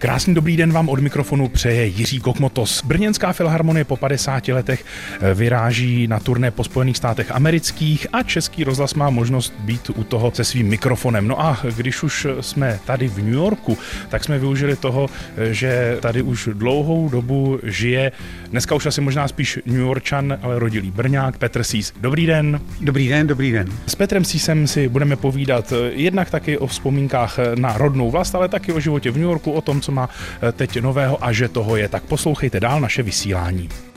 Krásný dobrý den vám od mikrofonu přeje Jiří Kokmotos. Brněnská filharmonie po 50 letech eh, vyráží na turné po Spojených státech amerických a Český rozhlas má možnost být u toho se svým mikrofonem. No a když už jsme tady v New Yorku, tak jsme využili toho, eh, že tady už dlouhou dobu žije, dneska už asi možná spíš New Yorkčan, ale rodilý Brňák, Petr Sís. Dobrý den. Dobrý den, dobrý den. S Petrem Sísem si budeme povídat eh, jednak taky o vzpomínkách na rodnou vlast, ale taky o životě v New Yorku, o tom, co má eh, teď nového a že toho je. Tak poslouchejte dál naše vysílání.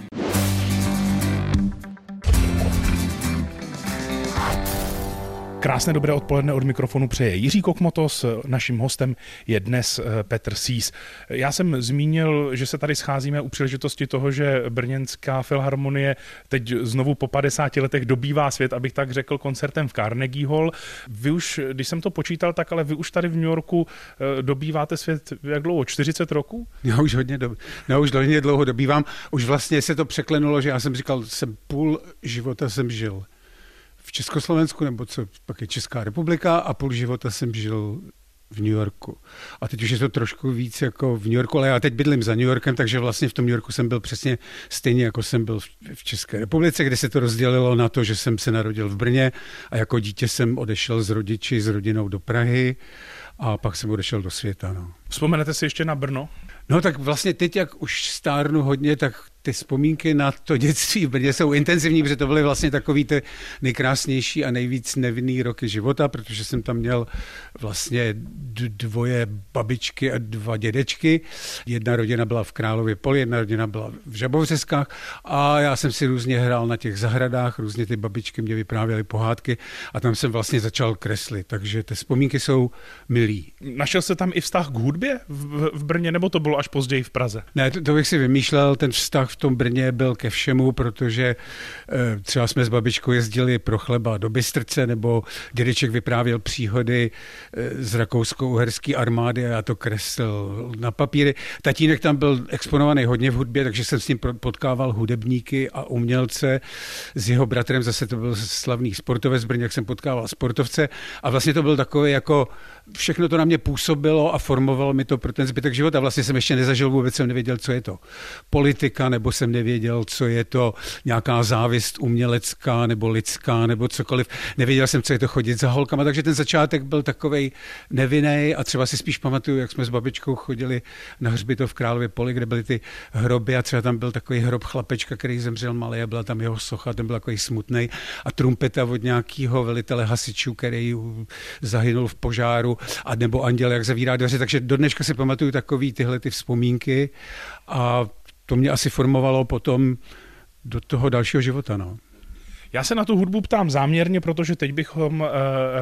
Krásné dobré odpoledne od mikrofonu přeje Jiří Kokmotos. Naším hostem je dnes eh, Petr Sís. Já jsem zmínil, že se tady scházíme u příležitosti toho, že Brněnská filharmonie teď znovu po 50 letech dobývá svět, abych tak řekl, koncertem v Carnegie Hall. Vy už, když jsem to počítal, tak ale vy už tady v New Yorku eh, dobýváte svět jak dlouho? 40 roků? Já už hodně, do, já už hodně dlouho dobývám. Už vlastně se to překlenulo, že já jsem říkal, jsem půl života jsem žil v Československu, nebo co pak je Česká republika a půl života jsem žil v New Yorku. A teď už je to trošku víc jako v New Yorku, ale já teď bydlím za New Yorkem, takže vlastně v tom New Yorku jsem byl přesně stejně, jako jsem byl v České republice, kde se to rozdělilo na to, že jsem se narodil v Brně a jako dítě jsem odešel s rodiči, s rodinou do Prahy a pak jsem odešel do světa. No. Vzpomenete si ještě na Brno? No tak vlastně teď, jak už stárnu hodně, tak ty vzpomínky na to dětství v Brně jsou intenzivní, protože to byly vlastně takový ty nejkrásnější a nejvíc nevinný roky života, protože jsem tam měl vlastně dvoje babičky a dva dědečky. Jedna rodina byla v Králově poli, jedna rodina byla v Žabovřeskách a já jsem si různě hrál na těch zahradách, různě ty babičky mě vyprávěly pohádky a tam jsem vlastně začal kreslit, takže ty vzpomínky jsou milí. Našel se tam i vztah k hudbě v, v Brně, nebo to bylo až později v Praze? Ne, to, to bych si vymýšlel, ten vztah v tom Brně byl ke všemu, protože eh, třeba jsme s babičkou jezdili pro chleba do Bystrce, nebo dědeček vyprávěl příhody eh, z rakousko-uherské armády a já to kreslil na papíry. Tatínek tam byl exponovaný hodně v hudbě, takže jsem s ním potkával hudebníky a umělce. S jeho bratrem zase to byl slavný sportovec z Brně, jak jsem potkával sportovce a vlastně to byl takový jako všechno to na mě působilo a formovalo mi to pro ten zbytek života. Vlastně jsem ještě nezažil, vůbec jsem nevěděl, co je to politika, nebo jsem nevěděl, co je to nějaká závist umělecká nebo lidská nebo cokoliv. Nevěděl jsem, co je to chodit za holkama, takže ten začátek byl takový nevinný a třeba si spíš pamatuju, jak jsme s babičkou chodili na hřbitov v Králově poli, kde byly ty hroby a třeba tam byl takový hrob chlapečka, který zemřel malý a byla tam jeho socha, ten byl takový smutný a trumpeta od nějakého velitele hasičů, který zahynul v požáru a nebo anděl, jak zavírá dveře, takže do dneška si pamatuju takový tyhle ty vzpomínky a to mě asi formovalo potom do toho dalšího života. No. Já se na tu hudbu ptám záměrně, protože teď bychom uh,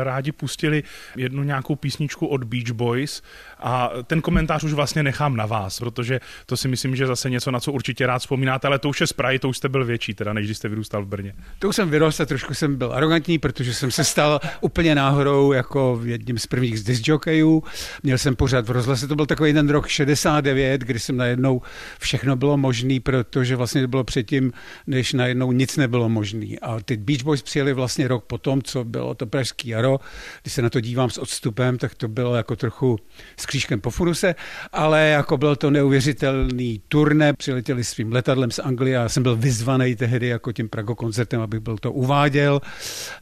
rádi pustili jednu nějakou písničku od Beach Boys a ten komentář už vlastně nechám na vás, protože to si myslím, že zase něco, na co určitě rád vzpomínáte, ale to už je z Prahy, to už jste byl větší, teda než když jste vyrůstal v Brně. To už jsem vyrostl, trošku jsem byl arrogantní, protože jsem se stal úplně náhodou jako jedním z prvních z disjokejů. Měl jsem pořád v rozhlase, to byl takový ten rok 69, kdy jsem najednou všechno bylo možný, protože vlastně to bylo předtím, než najednou nic nebylo možný. A ty Beach Boys přijeli vlastně rok potom, co bylo to Pražský jaro. Když se na to dívám s odstupem, tak to bylo jako trochu s křížkem po funuse, ale jako bylo to neuvěřitelný turné. Přiletěli svým letadlem z Anglie a jsem byl vyzvaný tehdy jako tím Prago koncertem, abych byl to uváděl.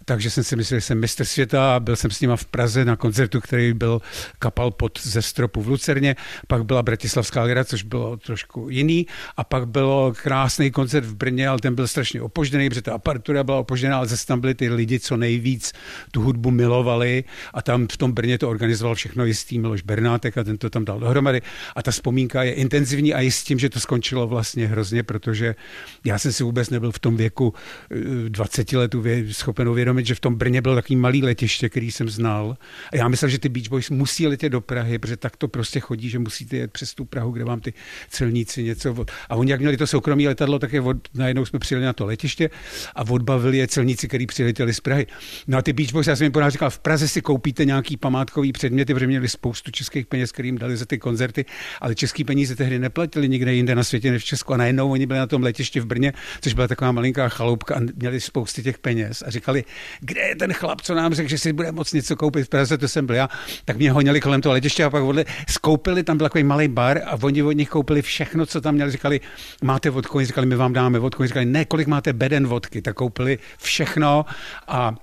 Takže jsem si myslel, že jsem mistr světa a byl jsem s nima v Praze na koncertu, který byl kapal pod ze stropu v Lucerně. Pak byla Bratislavská lira, což bylo trošku jiný. A pak bylo krásný koncert v Brně, ale ten byl strašně opožděný, protože ta apartura byla opožděná, ale zase tam byli ty lidi, co nejvíc tu hudbu milovali a tam v tom Brně to organizoval všechno jistý Miloš Bernátek a ten to tam dal dohromady. A ta vzpomínka je intenzivní a i s tím, že to skončilo vlastně hrozně, protože já jsem si vůbec nebyl v tom věku 20 eh, letů schopen uvědomit, že v tom Brně bylo takový malý letiště, který jsem znal. A já myslel, že ty Beach Boys musí letět do Prahy, protože tak to prostě chodí, že musíte jet přes tu Prahu, kde vám ty celníci něco od... A oni jak měli to soukromé letadlo, tak je od... najednou jsme přijeli na to letiště a od bavili je celníci, kteří přiletěli z Prahy. No a ty Beach Boys, já jsem jim pořád říkal, v Praze si koupíte nějaký památkový předměty, protože měli spoustu českých peněz, kterým dali za ty koncerty, ale český peníze tehdy neplatili nikde jinde na světě než v Česku. A najednou oni byli na tom letišti v Brně, což byla taková malinká chaloupka a měli spousty těch peněz a říkali, kde je ten chlap, co nám řekl, že si bude moc něco koupit v Praze, to jsem byl já. Tak mě honili kolem toho letiště a pak odle, skoupili, tam byl takový malý bar a oni od nich koupili všechno, co tam měli. Říkali, máte vodku, říkali, my vám dáme vodku. Říkali, ne, kolik máte beden vodky, tak koupili všechno a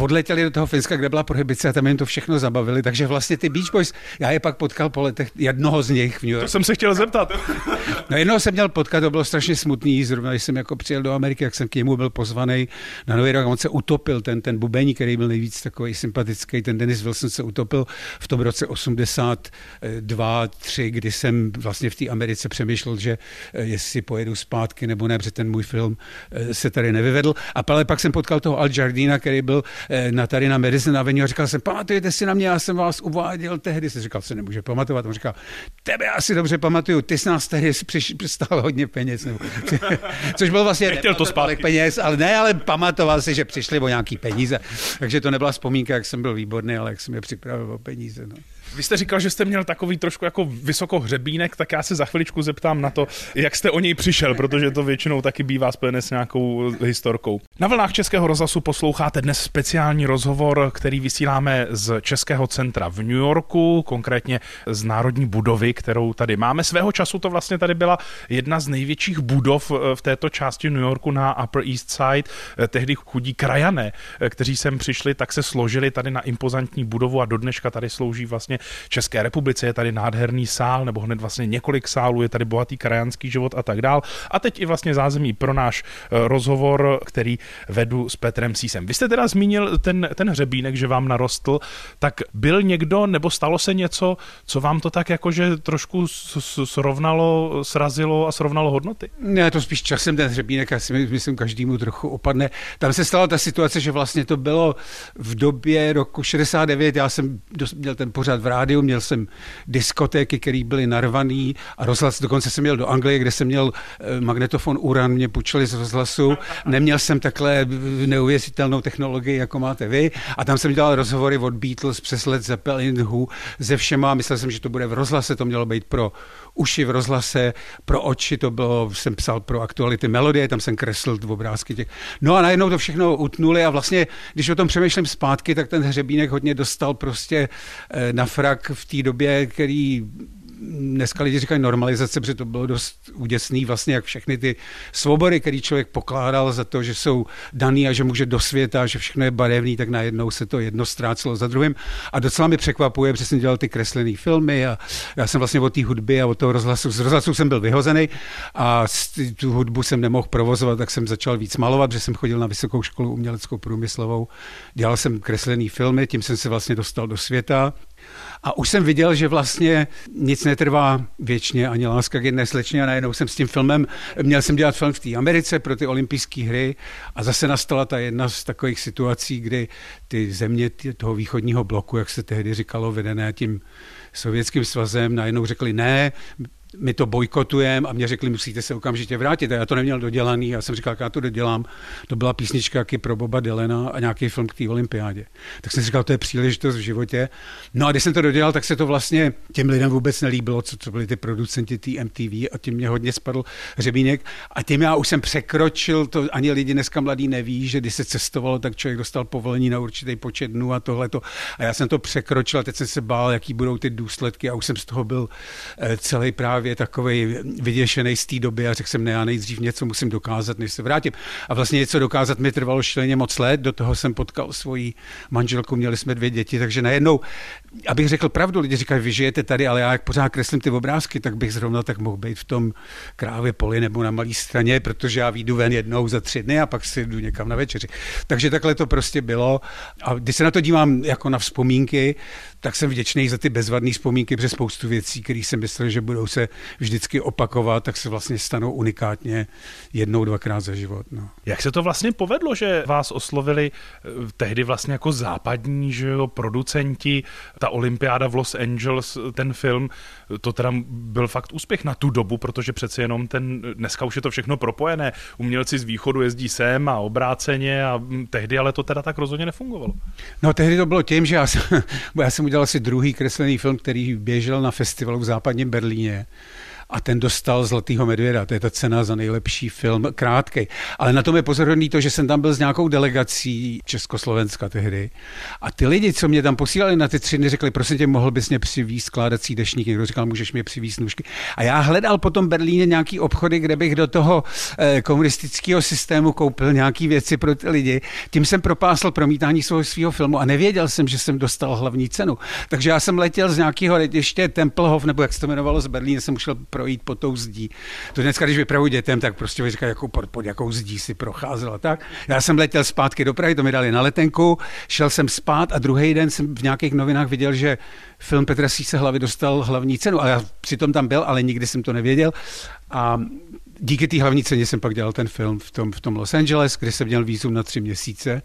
odletěli do toho Finska, kde byla prohibice a tam jim to všechno zabavili, takže vlastně ty Beach Boys, já je pak potkal po letech, jednoho z nich v New York. To jsem se chtěl zeptat. no jednoho jsem měl potkat, to bylo strašně smutný, zrovna když jsem jako přijel do Ameriky, jak jsem k němu byl pozvaný na Nový rok, on se utopil, ten, ten bubeník, který byl nejvíc takový sympatický, ten Dennis Wilson se utopil v tom roce 82, 3, kdy jsem vlastně v té Americe přemýšlel, že eh, jestli pojedu zpátky nebo ne, protože ten můj film eh, se tady nevyvedl. A ale pak jsem potkal toho Al Jardina, který byl na tady na Medicine Avenue a říkal jsem, pamatujete si na mě, já jsem vás uváděl tehdy. Jsem říkal, se nemůže pamatovat. On říkal, tebe já si dobře pamatuju, ty jsi nás tehdy přistál hodně peněz. Nebo, což byl vlastně Nechtěl to zpátky. peněz, ale ne, ale pamatoval si, že přišli o nějaký peníze. Takže to nebyla vzpomínka, jak jsem byl výborný, ale jak jsem je připravil o peníze. No. Vy jste říkal, že jste měl takový trošku jako vysokohřebínek, tak já se za chviličku zeptám na to, jak jste o něj přišel, protože to většinou taky bývá spojené s nějakou historkou. Na vlnách Českého rozhlasu posloucháte dnes speciální rozhovor, který vysíláme z Českého centra v New Yorku, konkrétně z Národní budovy, kterou tady máme. Svého času to vlastně tady byla jedna z největších budov eh, v této části New Yorku na Upper East Side. Eh, tehdy chudí krajané, eh, kteří sem přišli, tak se složili tady na impozantní budovu a do dneška tady slouží vlastně České republice. Je tady nádherný sál, nebo hned vlastně několik sálů, je tady bohatý krajanský život a tak dál. A teď i vlastně zázemí pro náš eh, rozhovor, který vedu s Petrem Sísem. Vy jste teda zmínil ten, ten hřebínek, že vám narostl, tak byl někdo nebo stalo se něco, co vám to tak jakože trošku srovnalo, srazilo a srovnalo hodnoty? Ne, to spíš časem ten hřebínek, já si myslím, každému trochu opadne. Tam se stala ta situace, že vlastně to bylo v době roku 69, já jsem měl ten pořad v rádiu, měl jsem diskotéky, které byly narvaný a rozhlas, dokonce jsem měl do Anglie, kde jsem měl eh, magnetofon Uran, mě půjčili z rozhlasu, neměl jsem takhle neuvěřitelnou technologii, jako máte vy. A tam jsem dělal rozhovory od Beatles přes Led Zeppelin, Who, ze všema, myslel jsem, že to bude v rozhlase, to mělo být pro uši v rozhlase, pro oči, to bylo, jsem psal pro aktuality melodie, tam jsem kreslil obrázky těch. No a najednou to všechno utnuli a vlastně, když o tom přemýšlím zpátky, tak ten hřebínek hodně dostal prostě eh, na frak v té době, který dneska lidi říkají normalizace, protože to bylo dost úděsný, vlastně jak všechny ty svobody, které člověk pokládal za to, že jsou daný a že může do světa, že všechno je barevný, tak najednou se to jedno ztrácelo za druhým. A docela mi překvapuje, protože jsem dělal ty kreslené filmy a já jsem vlastně od té hudby a od toho rozhlasu, z rozhlasu jsem byl vyhozený a tu hudbu jsem nemohl provozovat, tak jsem začal víc malovat, protože jsem chodil na vysokou školu uměleckou průmyslovou. Dělal jsem kreslené filmy, tím jsem se vlastně dostal do světa. A už jsem viděl, že vlastně nic netrvá věčně, ani láska k jedné slečně a najednou jsem s tím filmem, měl jsem dělat film v té Americe pro ty olympijské hry a zase nastala ta jedna z takových situací, kdy ty země toho východního bloku, jak se tehdy říkalo, vedené tím sovětským svazem, najednou řekli ne, my to bojkotujeme a mě řekli, musíte se okamžitě vrátit. A já to neměl dodělaný, já jsem říkal, já to dodělám. To byla písnička pro Boba Dylena a nějaký film k té olympiádě. Tak jsem říkal, to je příležitost v životě. No a když jsem to dodělal, tak se to vlastně těm lidem vůbec nelíbilo, co, co byli ty producenti té MTV a tím mě hodně spadl hřebínek. A tím já už jsem překročil, to ani lidi dneska mladí neví, že když se cestovalo, tak člověk dostal povolení na určitý počet dnů a tohleto. A já jsem to překročil a teď jsem se bál, jaký budou ty důsledky a už jsem z toho byl eh, celý právě právě takový vyděšený z té doby a řekl jsem, ne, já nejdřív něco musím dokázat, než se vrátím. A vlastně něco dokázat mi trvalo šíleně moc let, do toho jsem potkal svoji manželku, měli jsme dvě děti, takže najednou, abych řekl pravdu, lidi říkají, vy žijete tady, ale já jak pořád kreslím ty obrázky, tak bych zrovna tak mohl být v tom krávě poli nebo na malé straně, protože já výjdu ven jednou za tři dny a pak si jdu někam na večeři. Takže takhle to prostě bylo. A když se na to dívám jako na vzpomínky, tak jsem vděčný za ty bezvadné vzpomínky, přes spoustu věcí, které jsem myslel, že budou se vždycky opakovat, tak se vlastně stanou unikátně jednou, dvakrát za život. No. Jak se to vlastně povedlo, že vás oslovili eh, tehdy vlastně jako západní že jo, producenti, ta olympiáda v Los Angeles, ten film, to teda byl fakt úspěch na tu dobu, protože přece jenom ten, dneska už je to všechno propojené, umělci z východu jezdí sem a obráceně a tehdy ale to teda tak rozhodně nefungovalo. No tehdy to bylo tím, že já jsem, já jsem udělal asi druhý kreslený film, který běžel na festivalu v západním Berlíně a ten dostal Zlatýho medvěda, to je ta cena za nejlepší film, krátkej. Ale na tom je pozorný to, že jsem tam byl s nějakou delegací Československa tehdy a ty lidi, co mě tam posílali na ty tři dny, řekli, prosím tě, mohl bys mě přivízt skládací dešník, někdo říkal, můžeš mě přivízt nůžky. A já hledal potom Berlíně nějaký obchody, kde bych do toho eh, komunistického systému koupil nějaké věci pro ty lidi. Tím jsem propásl promítání svého svého filmu a nevěděl jsem, že jsem dostal hlavní cenu. Takže já jsem letěl z nějakého letiště Tempelhof, nebo jak se to jmenovalo z Berlína, jsem šel pro projít po tou zdí. To dneska, když vypravuji dětem, tak prostě říkají, jakou, pod, pod jakou zdí si procházel tak. Já jsem letěl zpátky do Prahy, to mi dali na letenku, šel jsem spát a druhý den jsem v nějakých novinách viděl, že film Petra Síse hlavy dostal hlavní cenu. A já přitom tam byl, ale nikdy jsem to nevěděl. A díky té hlavní ceně jsem pak dělal ten film v tom, v tom Los Angeles, kde jsem měl výzum na tři měsíce.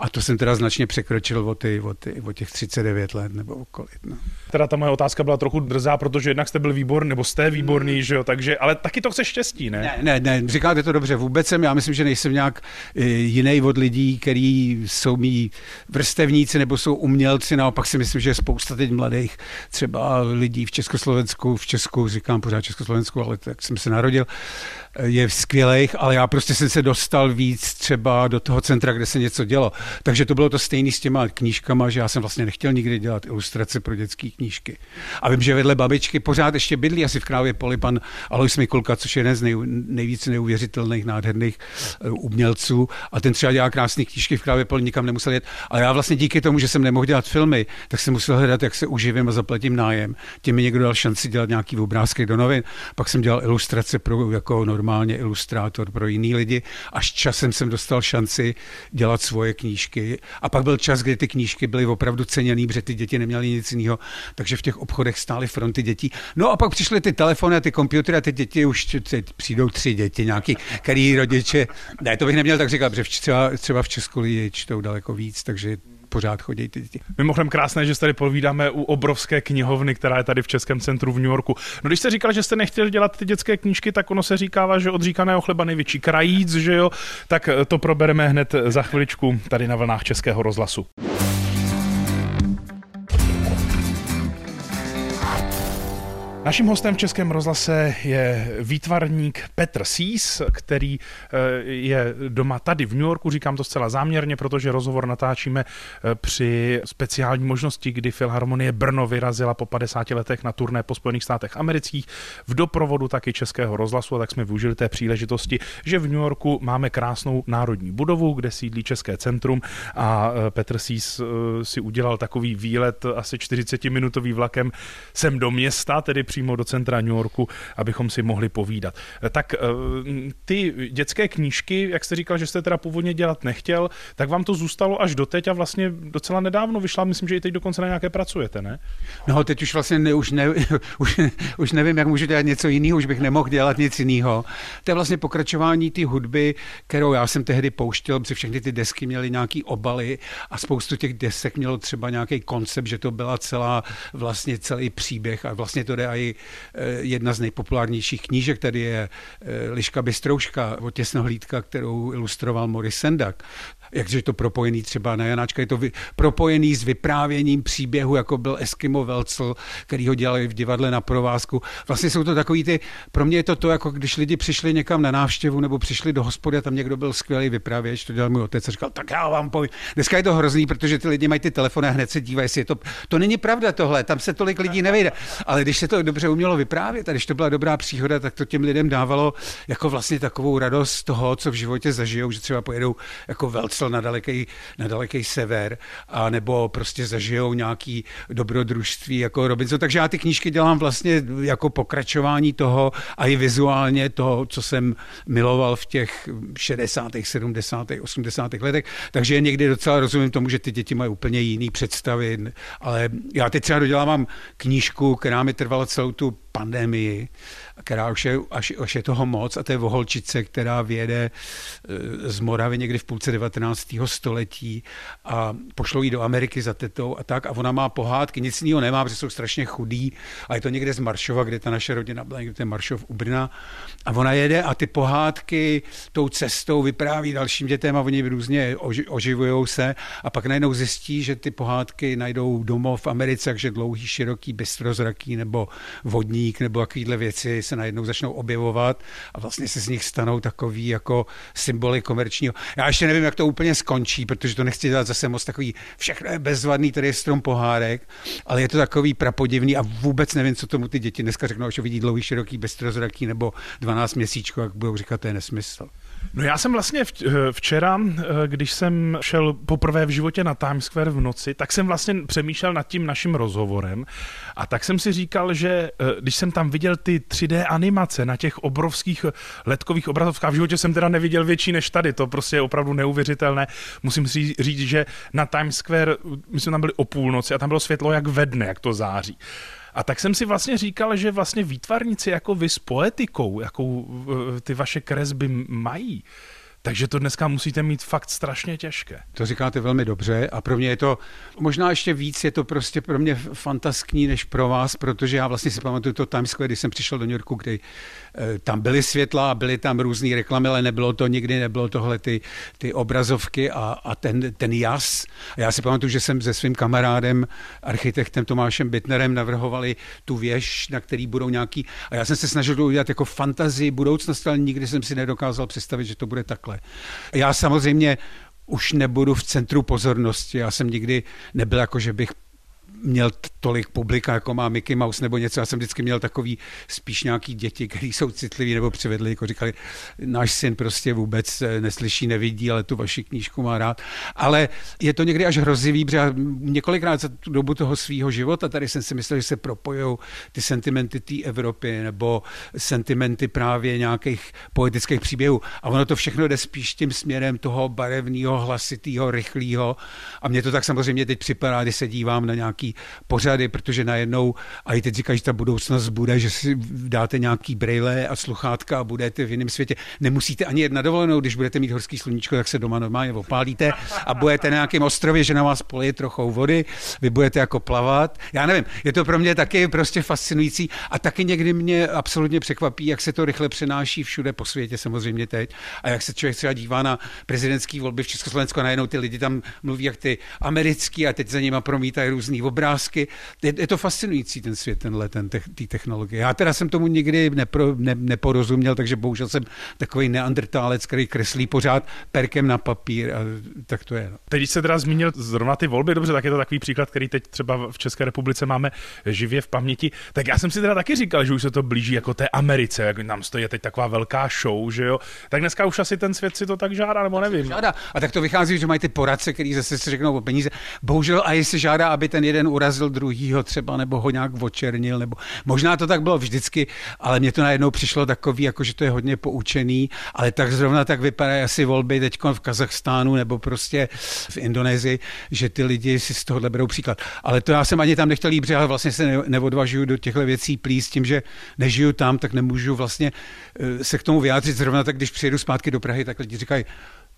A to jsem teda značně překročil o, ty, o, ty, o těch 39 let nebo kolik. No. Teda ta moje otázka byla trochu drzá, protože jednak jste byl výborný, nebo jste výborný, mm. že jo, takže, ale taky to chce štěstí, ne? Ne, ne, ne, říkáte to dobře, vůbec jsem, já myslím, že nejsem nějak e, jiný od lidí, který jsou mý vrstevníci nebo jsou umělci, naopak si myslím, že je spousta teď mladých třeba lidí v Československu, v Česku, říkám pořád Československu, ale tak jsem se narodil, je skvělých, ale já prostě jsem se dostal víc třeba do toho centra, kde se něco dělo. Takže to bylo to stejné s těma knížkama, že já jsem vlastně nechtěl nikdy dělat ilustrace pro dětské knížky. A vím, že vedle babičky pořád ještě bydlí asi v Krávě Poli pan Alois Mikulka, což je jeden z nej, nejvíc neuvěřitelných, nádherných uh, umělců. A ten třeba dělá krásné knížky v Krávě Poli, nikam nemusel jet. Ale já vlastně díky tomu, že jsem nemohl dělat filmy, tak jsem musel hledat, jak se uživím a zaplatím nájem. Tím mi někdo dal šanci dělat nějaký obrázky do novin. Pak jsem dělal ilustrace pro jako normálně ilustrátor pro jiný lidi. Až časem jsem dostal šanci dělat svoje knížky. A pak byl čas, kdy ty knížky byly opravdu ceněný, protože ty děti neměly nic jiného, takže v těch obchodech stály fronty dětí. No a pak přišly ty telefony a ty počítače a ty děti už teď přijdou tři děti, nějaký, který rodiče, ne, to bych neměl tak říkat, protože třeba, třeba v Česku lidi čtou daleko víc, takže pořád chodí ty děti. Mimochodem krásné, že se tady povídáme u obrovské knihovny, která je tady v Českém centru v New Yorku. No když jste říkal, že jste nechtěl dělat ty dětské knížky, tak ono se říkává, že odříkaného chleba největší krajíc, že jo? Tak to probereme hned za chviličku tady na vlnách Českého rozhlasu. Naším hostem v Českém rozhlase je výtvarník Petr Sís, který eh, je doma tady v New Yorku. Říkám to zcela záměrně, protože rozhovor natáčíme eh, při speciální možnosti, kdy Filharmonie Brno vyrazila po 50 letech na turné po Spojených státech amerických v doprovodu taky Českého rozhlasu a tak jsme využili té příležitosti, že v New Yorku máme krásnou národní budovu, kde sídlí České centrum a eh, Petr Sís si udělal takový výlet asi 40-minutový vlakem sem do města, tedy při přímo do centra New Yorku, abychom si mohli povídat. Tak eh, ty dětské knížky, jak jste říkal, že jste teda původně dělat nechtěl, tak vám to zůstalo až doteď a vlastně docela nedávno vyšla, myslím, že i teď dokonce na nějaké pracujete, ne? No, teď už vlastně ne, už, ne, už, už nevím, jak můžu dělat něco jiného, už bych nemohl dělat nic jiného. To je vlastně pokračování té hudby, kterou já jsem tehdy pouštěl, protože všechny ty desky měly nějaký obaly a spoustu těch desek mělo třeba nějaký koncept, že to byla celá vlastně celý příběh a vlastně to jde i Eh, jedna z nejpopulárnějších knížek, tady je eh, Liška Bystrouška od Těsnohlídka, kterou ilustroval Morris Sendak jakže je to propojený třeba na Janáčka, je to vy, propojený s vyprávěním příběhu, jako byl Eskimo Velcl, který ho dělali v divadle na provázku. Vlastně jsou to takový ty, pro mě je to to, jako když lidi přišli někam na návštěvu nebo přišli do hospody a tam někdo byl skvělý vyprávěč, to dělal můj otec a říkal, tak já vám povím. Dneska je to hrozný, protože ty lidi mají ty telefony a hned se dívají, jestli je to, to není pravda tohle, tam se tolik lidí nevejde. Ale když se to dobře umělo vyprávět a když to byla dobrá příhoda, tak to těm lidem dávalo jako vlastně takovou radost toho, co v životě zažijou, že třeba pojedou jako Velcl Brusel na daleký, na daleký sever, a nebo prostě zažijou nějaký dobrodružství jako Robinson. Takže já ty knížky dělám vlastně jako pokračování toho a i vizuálně toho, co jsem miloval v těch 60., 70., 80. letech. Takže někdy docela rozumím tomu, že ty děti mají úplně jiný představy, ale já teď třeba dodělávám knížku, která mi trvala celou tu pandemii, která už je, až, až je toho moc a to je voholčice, která vyjede e, z Moravy někdy v půlce 19. století a pošlou ji do Ameriky za tetou a tak a ona má pohádky, nic jiného nemá, protože jsou strašně chudí a je to někde z Maršova, kde ta naše rodina byla, někde ten Maršov u Brna a ona jede a ty pohádky tou cestou vypráví dalším dětem a oni různě oživují se a pak najednou zjistí, že ty pohádky najdou domov v Americe, takže dlouhý, široký, bystrozraký nebo vodník nebo takovýhle věci se najednou začnou objevovat a vlastně se z nich stanou takový jako symboly komerčního. Já ještě nevím, jak to úplně skončí, protože to nechci dělat zase moc takový, všechno je bezvadný, tady je strom pohárek, ale je to takový prapodivný a vůbec nevím, co tomu ty děti dneska řeknou, až vidí dlouhý, široký, bezprozraký nebo 12 měsíčků, jak budou říkat, to je nesmysl. No já jsem vlastně včera, eh, když jsem šel poprvé v životě na Times Square v noci, tak jsem vlastně přemýšlel nad tím naším rozhovorem a tak jsem si říkal, že eh, když jsem tam viděl ty 3D animace na těch obrovských eh, letkových obrazovkách, v životě jsem teda neviděl větší než tady, to prostě je opravdu neuvěřitelné. Musím si říct, že na Times Square, my jsme tam byli o půlnoci a tam bylo světlo jak ve dne, jak to září. A tak jsem si vlastně říkal, že vlastně výtvarníci jako vy s poetikou, jakou eh, ty vaše kresby mají, takže to dneska musíte mít fakt strašně těžké. To říkáte velmi dobře a pro mě je to, možná ještě víc, je to prostě pro mě fantaskní než pro vás, protože já vlastně si pamatuju to Times Square, když jsem přišel do New Yorku, kdy e, tam byly světla, byly tam různé reklamy, ale nebylo to nikdy, nebylo tohle ty, ty obrazovky a, a ten, ten jas. A já si pamatuju, že jsem se svým kamarádem, architektem Tomášem Bitnerem navrhovali tu věž, na který budou nějaký, a já jsem se snažil to udělat jako fantazii budoucnosti, ale nikdy jsem si nedokázal představit, že to bude takhle. Já samozřejmě už nebudu v centru pozornosti. Já jsem nikdy nebyl jako, že bych měl tolik publika, jako má Mickey Mouse nebo něco. Já jsem vždycky měl takový spíš nějaký děti, kteří jsou citliví nebo přivedli, jako říkali, náš syn prostě vůbec eh, neslyší, nevidí, ale tu vaši knížku má rád. Ale je to někdy až hrozivý, protože několikrát za tu dobu toho svého života tady jsem si myslel, že se propojují ty sentimenty té Evropy nebo sentimenty právě nějakých poetických příběhů. A ono to všechno jde spíš tím směrem toho barevného, hlasitého, rychlého. A mně to tak samozřejmě teď připadá, když se dívám na nějaký pořady, protože najednou, a i teď říkají, že ta budoucnost bude, že si dáte nějaký brejle a sluchátka a budete v jiném světě. Nemusíte ani jet na dovolenou, když budete mít horský sluníčko, tak se doma normálně opálíte a budete na nějakém ostrově, že na vás polije trochou vody, vy budete jako plavat. Já nevím, je to pro mě taky prostě fascinující a taky někdy mě absolutně překvapí, jak se to rychle přenáší všude po světě samozřejmě teď a jak se člověk třeba dívá na prezidentské volby v Československu a najednou ty lidi tam mluví jak ty americký a teď za nima promítají různý obrázky. Je, je to fascinující ten svět, tenhle, ten te, technologie. Já teda jsem tomu nikdy nepro, ne, neporozuměl, takže bohužel jsem takový neandrtálec, který kreslí pořád perkem na papír a tak to je. No. Teď se teda zmínil zrovna ty volby, dobře, tak je to takový příklad, který teď třeba v České republice máme živě v paměti. Tak já jsem si teda taky říkal, že už se to blíží jako té Americe, jak nám stojí teď taková velká show, že jo. Tak dneska už asi ten svět si to tak žádá, nebo nevím. Žádá. A tak to vychází, že mají ty poradce, který zase si řeknou o peníze. Bohužel a jestli žádá, aby ten jeden urazil druhýho třeba, nebo ho nějak očernil, nebo možná to tak bylo vždycky, ale mně to najednou přišlo takový, jako že to je hodně poučený, ale tak zrovna tak vypadají asi volby teď v Kazachstánu nebo prostě v Indonésii, že ty lidi si z tohohle berou příklad. Ale to já jsem ani tam nechtěl jít, ale vlastně se neodvažuju do těchto věcí plíst tím, že nežiju tam, tak nemůžu vlastně eh, se k tomu vyjádřit. Zrovna tak, když přijedu zpátky do Prahy, tak lidi říkají,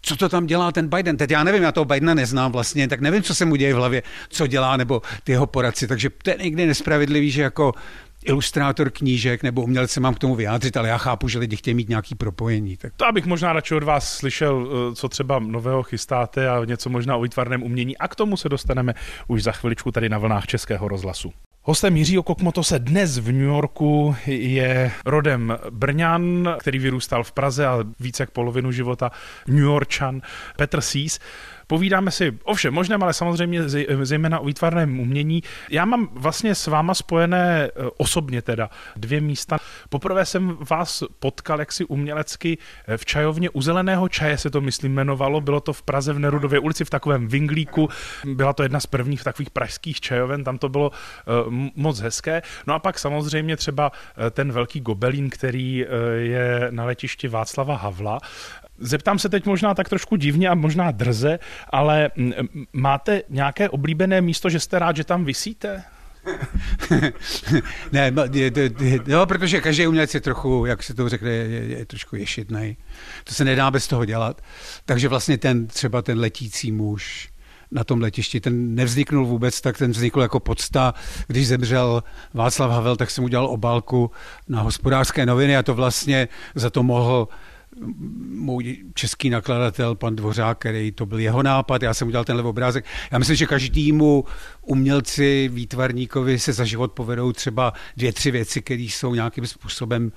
co to tam dělá ten Biden. Teď já nevím, já toho Bidena neznám vlastně, tak nevím, co se mu děje v hlavě, co dělá, nebo ty jeho poradci. Takže to je někdy nespravedlivý, že jako ilustrátor knížek nebo umělce mám k tomu vyjádřit, ale já chápu, že lidi chtějí mít nějaký propojení. Tak... To abych možná radši od vás slyšel, eh, co třeba nového chystáte a něco možná o výtvarném umění a k tomu se dostaneme už za chviličku tady na vlnách Českého rozhlasu. Hostem Jiřího Kokmotose dnes v New Yorku je rodem Brňan, který vyrůstal v Praze a více jak polovinu života New Yorkčan Petr Sís. Povídáme si o všem možném, ale samozřejmě zejména o výtvarném umění. Já mám vlastně s váma spojené e, osobně teda dvě místa. Poprvé jsem vás potkal jaksi umělecky e, v čajovně u Zeleného čaje se to myslím jmenovalo. Bylo to v Praze v Nerudově ulici v takovém vinglíku. Byla to jedna z prvních takových pražských čajoven, tam to bylo e, moc hezké. No a pak samozřejmě třeba ten velký gobelín, který je na letišti Václava Havla. Zeptám se teď možná tak trošku divně a možná drze, ale máte nějaké oblíbené místo, že jste rád, že tam vysíte? ne, no, no, protože každý umělec je trochu, jak se to řekne, je, je, trošku ješitnej. To se nedá bez toho dělat. Takže vlastně ten, třeba ten letící muž, na tom letišti. Ten nevzniknul vůbec, tak ten vznikl jako podsta. Když zemřel Václav Havel, tak jsem udělal obálku na hospodářské noviny a to vlastně za to mohl můj český nakladatel, pan Dvořák, který to byl jeho nápad, já jsem udělal tenhle obrázek. Já myslím, že každému umělci, výtvarníkovi se za život povedou třeba dvě, tři věci, které jsou nějakým způsobem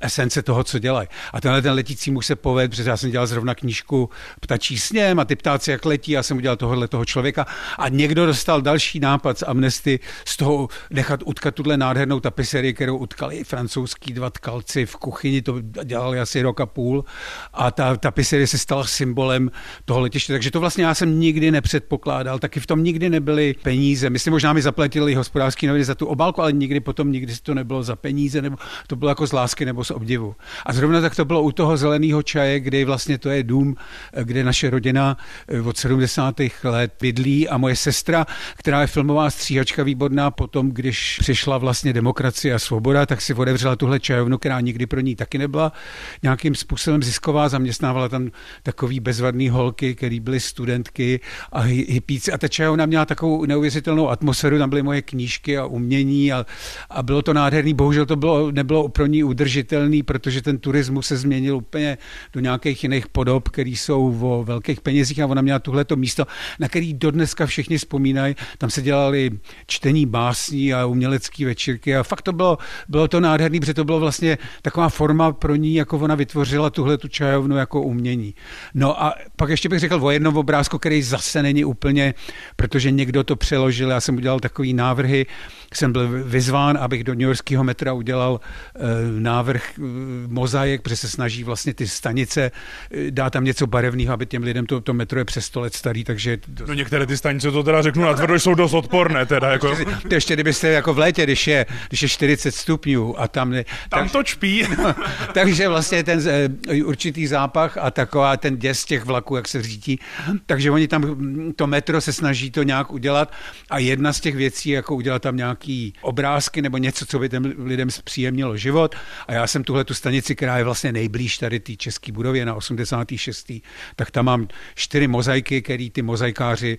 esence toho, co dělají. A tenhle ten letící muž se poved, protože já jsem dělal zrovna knížku Ptačí sněm a ty ptáci jak letí, já jsem udělal tohohle toho člověka a někdo dostal další nápad z Amnesty z toho nechat utkat tuhle nádhernou tapiserii, kterou utkali francouzský dva tkalci v kuchyni, to dělali asi rok a půl a ta tapiserie se stala symbolem toho letiště, takže to vlastně já jsem nikdy nepředpokládal, taky v tom nikdy nebyly peníze. Myslím, možná mi zaplatili hospodářský noviny za tu obálku, ale nikdy potom nikdy to nebylo za peníze, nebo to bylo jako z lásky nebo z obdivu. A zrovna tak to bylo u toho zeleného čaje, kde vlastně to je dům, kde naše rodina eh, od 70. let bydlí a moje sestra, která je filmová stříhačka výborná, potom, když přišla vlastně demokracie a svoboda, tak si otevřela tuhle čajovnu, která nikdy pro ní taky nebyla nějakým způsobem zisková, zaměstnávala tam takový bezvadný holky, který byly studentky a hypíci. A ta čajovna měla takovou neuvěřitelnou atmosféru, tam byly moje knížky a umění a, a bylo to nádherný. Bohužel to bylo, nebylo pro ní udržitelné udržitelný, protože ten turismus se změnil úplně do nějakých jiných podob, které jsou o velkých penězích a ona měla tuhleto místo, na který dodneska všichni vzpomínají. Tam se dělali čtení básní a umělecké večírky a fakt to bylo, bylo to nádherný, protože to bylo vlastně taková forma pro ní, jako ona vytvořila tuhle tu čajovnu jako umění. No a pak ještě bych řekl o jednom obrázku, který zase není úplně, protože někdo to přeložil, já jsem udělal takový návrhy, jsem byl vyzván, abych do New Yorkského metra udělal uh, návrh uh, mozaik, protože se snaží vlastně ty stanice uh, dát tam něco barevného, aby těm lidem to, to metro je přes 100 let starý, takže... No některé ty stanice to teda řeknu tvrdo, jsou dost odporné teda. Jako... Ještě, to ještě kdybyste jako v létě, když je, když je 40 stupňů a tam... Ne, tam tak, to čpí. No, takže vlastně ten určitý zápach a taková ten děs těch vlaků, jak se řídí, takže oni tam to metro se snaží to nějak udělat a jedna z těch věcí, jako udělat tam nějaký nějaký obrázky nebo něco, co by těm lidem zpříjemnilo život. A já jsem tuhle tu stanici, která je vlastně nejblíž tady té české budově na 86. tak tam mám čtyři mozaiky, které ty mozaikáři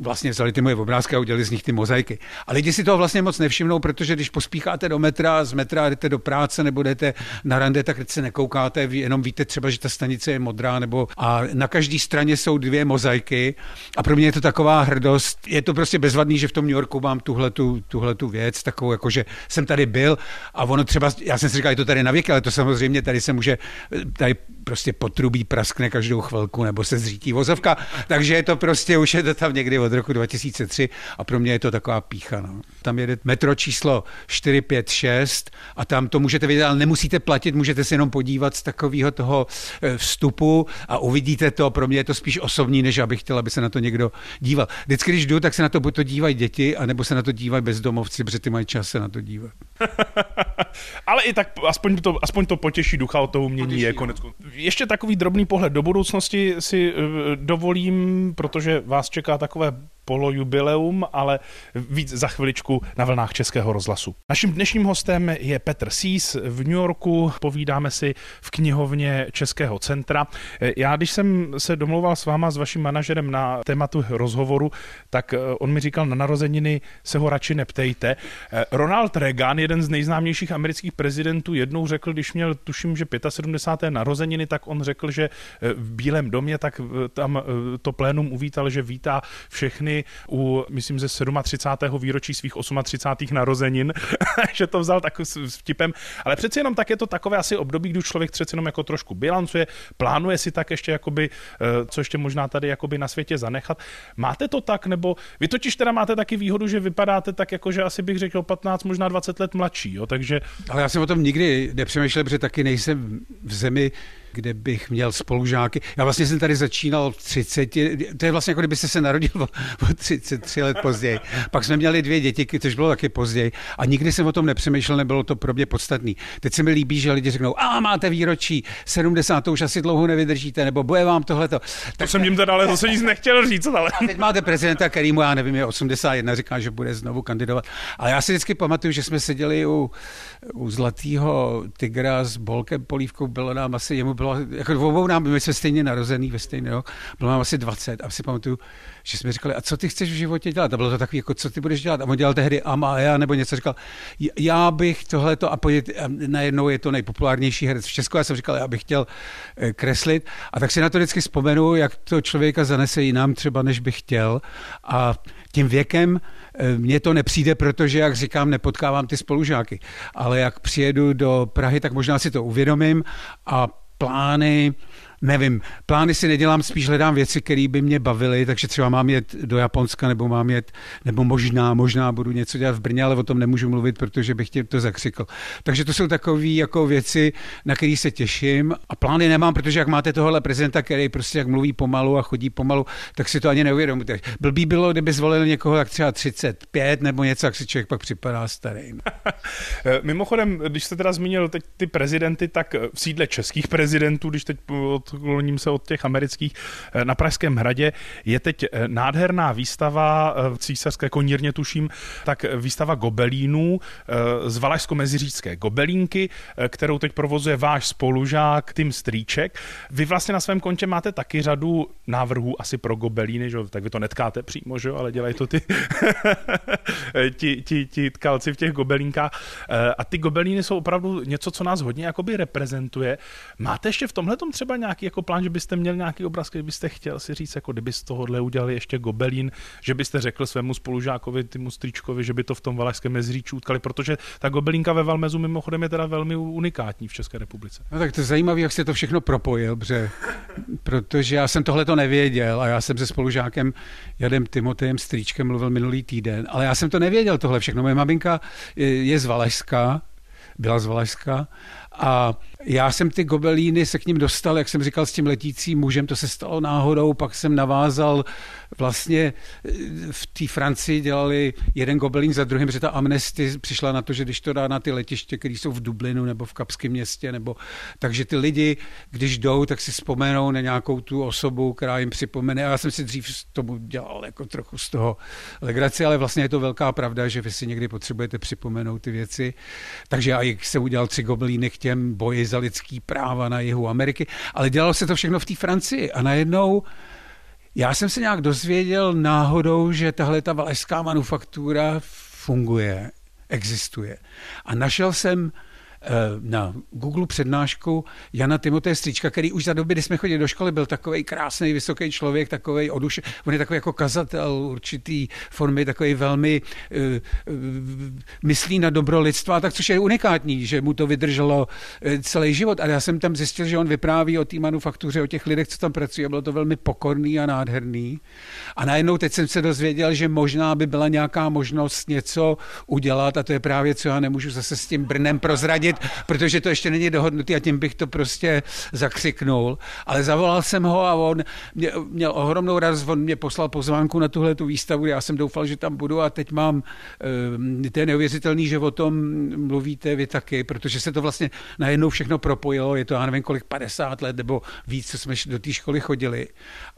vlastně vzali ty moje obrázky a udělali z nich ty mozaiky. A lidi si toho vlastně moc nevšimnou, protože když pospícháte do metra, z metra jdete do práce nebo jdete na rande, tak se nekoukáte, jenom víte třeba, že ta stanice je modrá, nebo a na každé straně jsou dvě mozaiky a pro mě je to taková hrdost. Je to prostě bezvadný, že v tom New Yorku mám tuhle tu věc, takovou jako, že jsem tady byl a ono třeba, já jsem si říkal, je to tady na věky, ale to samozřejmě tady se může, tady prostě potrubí praskne každou chvilku nebo se zřítí vozovka, takže je to prostě, už je to tam někdy od roku 2003 a pro mě je to taková pícha. No. Tam jede metro číslo 456 a tam to můžete vidět, ale nemusíte platit, můžete se jenom podívat z takového toho eh, vstupu a uvidíte to. Pro mě je to spíš osobní, než abych chtěl, aby se na to někdo díval. Vždycky, když jdu, tak se na to buď to dívají děti, anebo se na to dívají bezdomovci, protože ty mají čas se na to dívat. ale i tak aspoň to, aspoň to potěší ducha o toho umění. Potěší, je konec. Ještě takový drobný pohled do budoucnosti si uh, dovolím, protože vás čeká takové a polojubileum, ale víc za chviličku na vlnách Českého rozhlasu. Naším dnešním hostem je Petr Sís v New Yorku. Povídáme si v knihovně Českého centra. Já, když jsem se domlouval s váma, s vaším manažerem na tématu rozhovoru, tak eh, on mi říkal, na narozeniny se ho radši neptejte. Eh, Ronald Reagan, jeden z nejznámějších amerických prezidentů, jednou řekl, když měl, tuším, že 75. narozeniny, tak on řekl, že eh, v Bílém domě, tak tam to plénum uvítal, že vítá všechny u, myslím, ze 37. výročí svých 38. narozenin, že to vzal tak s vtipem, ale přeci jenom tak je to takové asi období, kdy člověk přeci jenom jako trošku bilancuje, plánuje si tak ještě jakoby, eh, co ještě možná tady jakoby na světě zanechat. Máte to tak, nebo vy totiž teda máte taky výhodu, že vypadáte tak, jako že asi bych řekl 15, možná 20 let mladší, jo, takže... Ale já jsem o tom nikdy nepřemýšlel, protože taky nejsem v zemi, kde bych měl spolužáky. Já vlastně jsem tady začínal v 30, to je vlastně jako kdybyste se narodil o, o 33 let později. Pak jsme měli dvě děti, což bylo taky později a nikdy jsem o tom nepřemýšlel, nebylo to pro mě podstatný. Teď se mi líbí, že lidi řeknou, a máte výročí 70, to už asi dlouho nevydržíte, nebo bude vám tohleto. To tak jsem jim teda ale zase nic nechtěl říct. Ale... A teď máte prezidenta, který mu, já nevím, je 81, říká, že bude znovu kandidovat. Ale já si vždycky pamatuju, že jsme seděli u, u Zlatého tygra s Bolkem Polívkou, bylo nám asi, jemu bylo, jako obou nám, my jsme stejně narozený ve stejný rok, bylo nám asi 20 a si pamatuju, že jsme říkali, a co ty chceš v životě dělat? A bylo to takový, jako co ty budeš dělat? A on dělal tehdy Ama a já, nebo něco říkal, já bych tohleto a, pojít, a najednou je to nejpopulárnější herec v Česku. Já jsem říkal, já bych chtěl eh, kreslit. A tak si na to vždycky vzpomenu, jak to člověka zanese jinam třeba, než bych chtěl. A tím věkem eh, mně to nepřijde, protože, jak říkám, nepotkávám ty spolužáky. Ale jak přijedu do Prahy, tak možná si to uvědomím a plány, nevím, plány si nedělám, spíš hledám věci, které by mě bavily, takže třeba mám jet do Japonska, nebo mám jet, nebo možná, možná budu něco dělat v Brně, ale o tom nemůžu mluvit, protože bych tě to zakřikl. Takže to jsou takové jako věci, na které se těším a plány nemám, protože jak máte tohle prezidenta, který prostě jak mluví pomalu a chodí pomalu, tak si to ani neuvědomíte. Blbý bylo, kdyby zvolil někoho jak třeba 35 nebo něco, jak si člověk pak připadá starý. Mimochodem, když jste teda zmínil teď ty prezidenty, tak v sídle českých prezidentů, když teď odkloním se od těch amerických, eh, na Pražském hradě je teď eh, nádherná výstava v eh, císařské konírně tuším, tak výstava gobelínů z Valašsko-Meziřícké gobelínky, kterou teď provozuje váš spolužák Tim Strýček. Vy vlastně na svém kontě máte taky řadu návrhů asi pro gobelíny, že? tak vy to netkáte přímo, že? ale dělají to ty ti, ti, ti tkalci v těch gobelínkách. A ty gobelíny jsou opravdu něco, co nás hodně jakoby reprezentuje. Máte ještě v tomhle třeba nějaký nějaký jako plán, že byste měl nějaký obraz, který byste chtěl si říct, jako kdyby z tohohle udělali ještě gobelín, že byste řekl svému spolužákovi, Timu Stričkovi, že by to v tom Valašském mezříču utkali, protože ta gobelínka ve Valmezu mimochodem je teda velmi unikátní v České republice. No tak to je zajímavé, jak jste to všechno propojil, bře, protože já jsem tohle to nevěděl a já jsem se spolužákem Jadem Timotejem Stříčkem mluvil minulý týden, ale já jsem to nevěděl tohle všechno. Moje maminka je z Valašska, byla z Valašska a já jsem ty gobelíny se k ním dostal, jak jsem říkal, s tím letícím mužem, to se stalo náhodou, pak jsem navázal vlastně eh, v té Francii dělali jeden gobelín za druhým, že ta Amnesty přišla na to, že když to dá na ty letiště, které jsou v Dublinu nebo v Kapském městě, nebo takže ty lidi, když jdou, tak si vzpomenou na nějakou tu osobu, která jim připomene. A já jsem si dřív tomu dělal jako trochu z toho legraci, ale vlastně je to velká pravda, že vy si někdy potřebujete připomenout ty věci. Takže já jsem udělal tři gobelíny k těm boji za lidský práva na jihu Ameriky, ale dělalo se to všechno v té Francii a najednou já jsem se nějak dozvěděl náhodou, že tahle ta valašská manufaktura funguje, existuje. A našel jsem na Google přednášku Jana Timoteje Stříčka, který už za doby, kdy jsme chodili do školy, byl takový krásný, vysoký člověk, takový oduš, on je takový jako kazatel určitý formy, takový velmi uh, myslí na dobro lidstva, tak což je unikátní, že mu to vydrželo celý život. A já jsem tam zjistil, že on vypráví o té manufaktuře, o těch lidech, co tam pracují bylo to velmi pokorný a nádherný. A najednou teď jsem se dozvěděl, že možná by byla nějaká možnost něco udělat a to je právě, co já nemůžu zase s tím Brnem prozradit, změnit, protože to ještě není dohodnutý a tím bych to prostě zakřiknul. Ale zavolal jsem ho a on mě, měl ohromnou radost, on mě poslal pozvánku na tuhle tu výstavu, já jsem doufal, že tam budu a teď mám, eh, to je neuvěřitelný, že o tom mluvíte vy taky, protože se to vlastně najednou všechno propojilo, je to, já nevím kolik, 50 let nebo víc, co jsme do té školy chodili,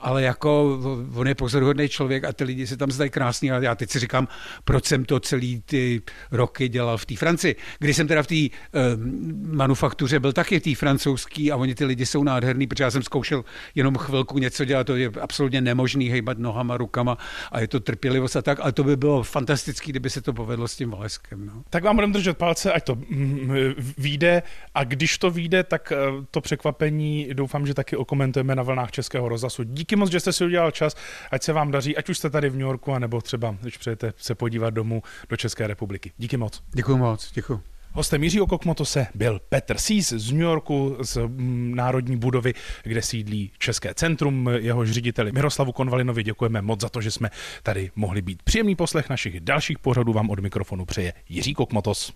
ale jako on je pozoruhodný člověk a ty lidi se tam zdají krásný a já teď si říkám, proč jsem to celý ty roky dělal v té Francii. Když jsem teda v té Eh, manufaktuře byl taky tý francouzský a oni ty lidi jsou nádherný, protože já jsem zkoušel jenom chvilku něco dělat, to je absolutně nemožný hejbat nohama, rukama a je to trpělivost a tak, ale to by bylo fantastický, kdyby se to povedlo s tím Valeskem. No. Tak vám budeme držet palce, ať to mm, vyjde a když to vyjde, tak eh, to překvapení doufám, že taky okomentujeme na vlnách Českého rozhlasu. Díky moc, že jste si udělal čas, ať se vám daří, ať už jste tady v New Yorku, anebo třeba, když přejete se podívat domů do České republiky. Díky moc. Děkuji moc, děkuji. Hostem Jiřího Kokmotose byl Petr Sís z New Yorku, z mm, Národní budovy, kde sídlí České centrum. Jehož řediteli Miroslavu Konvalinovi děkujeme moc za to, že jsme tady mohli být. Příjemný poslech našich dalších pořadů vám od mikrofonu přeje Jiří Kokmotos.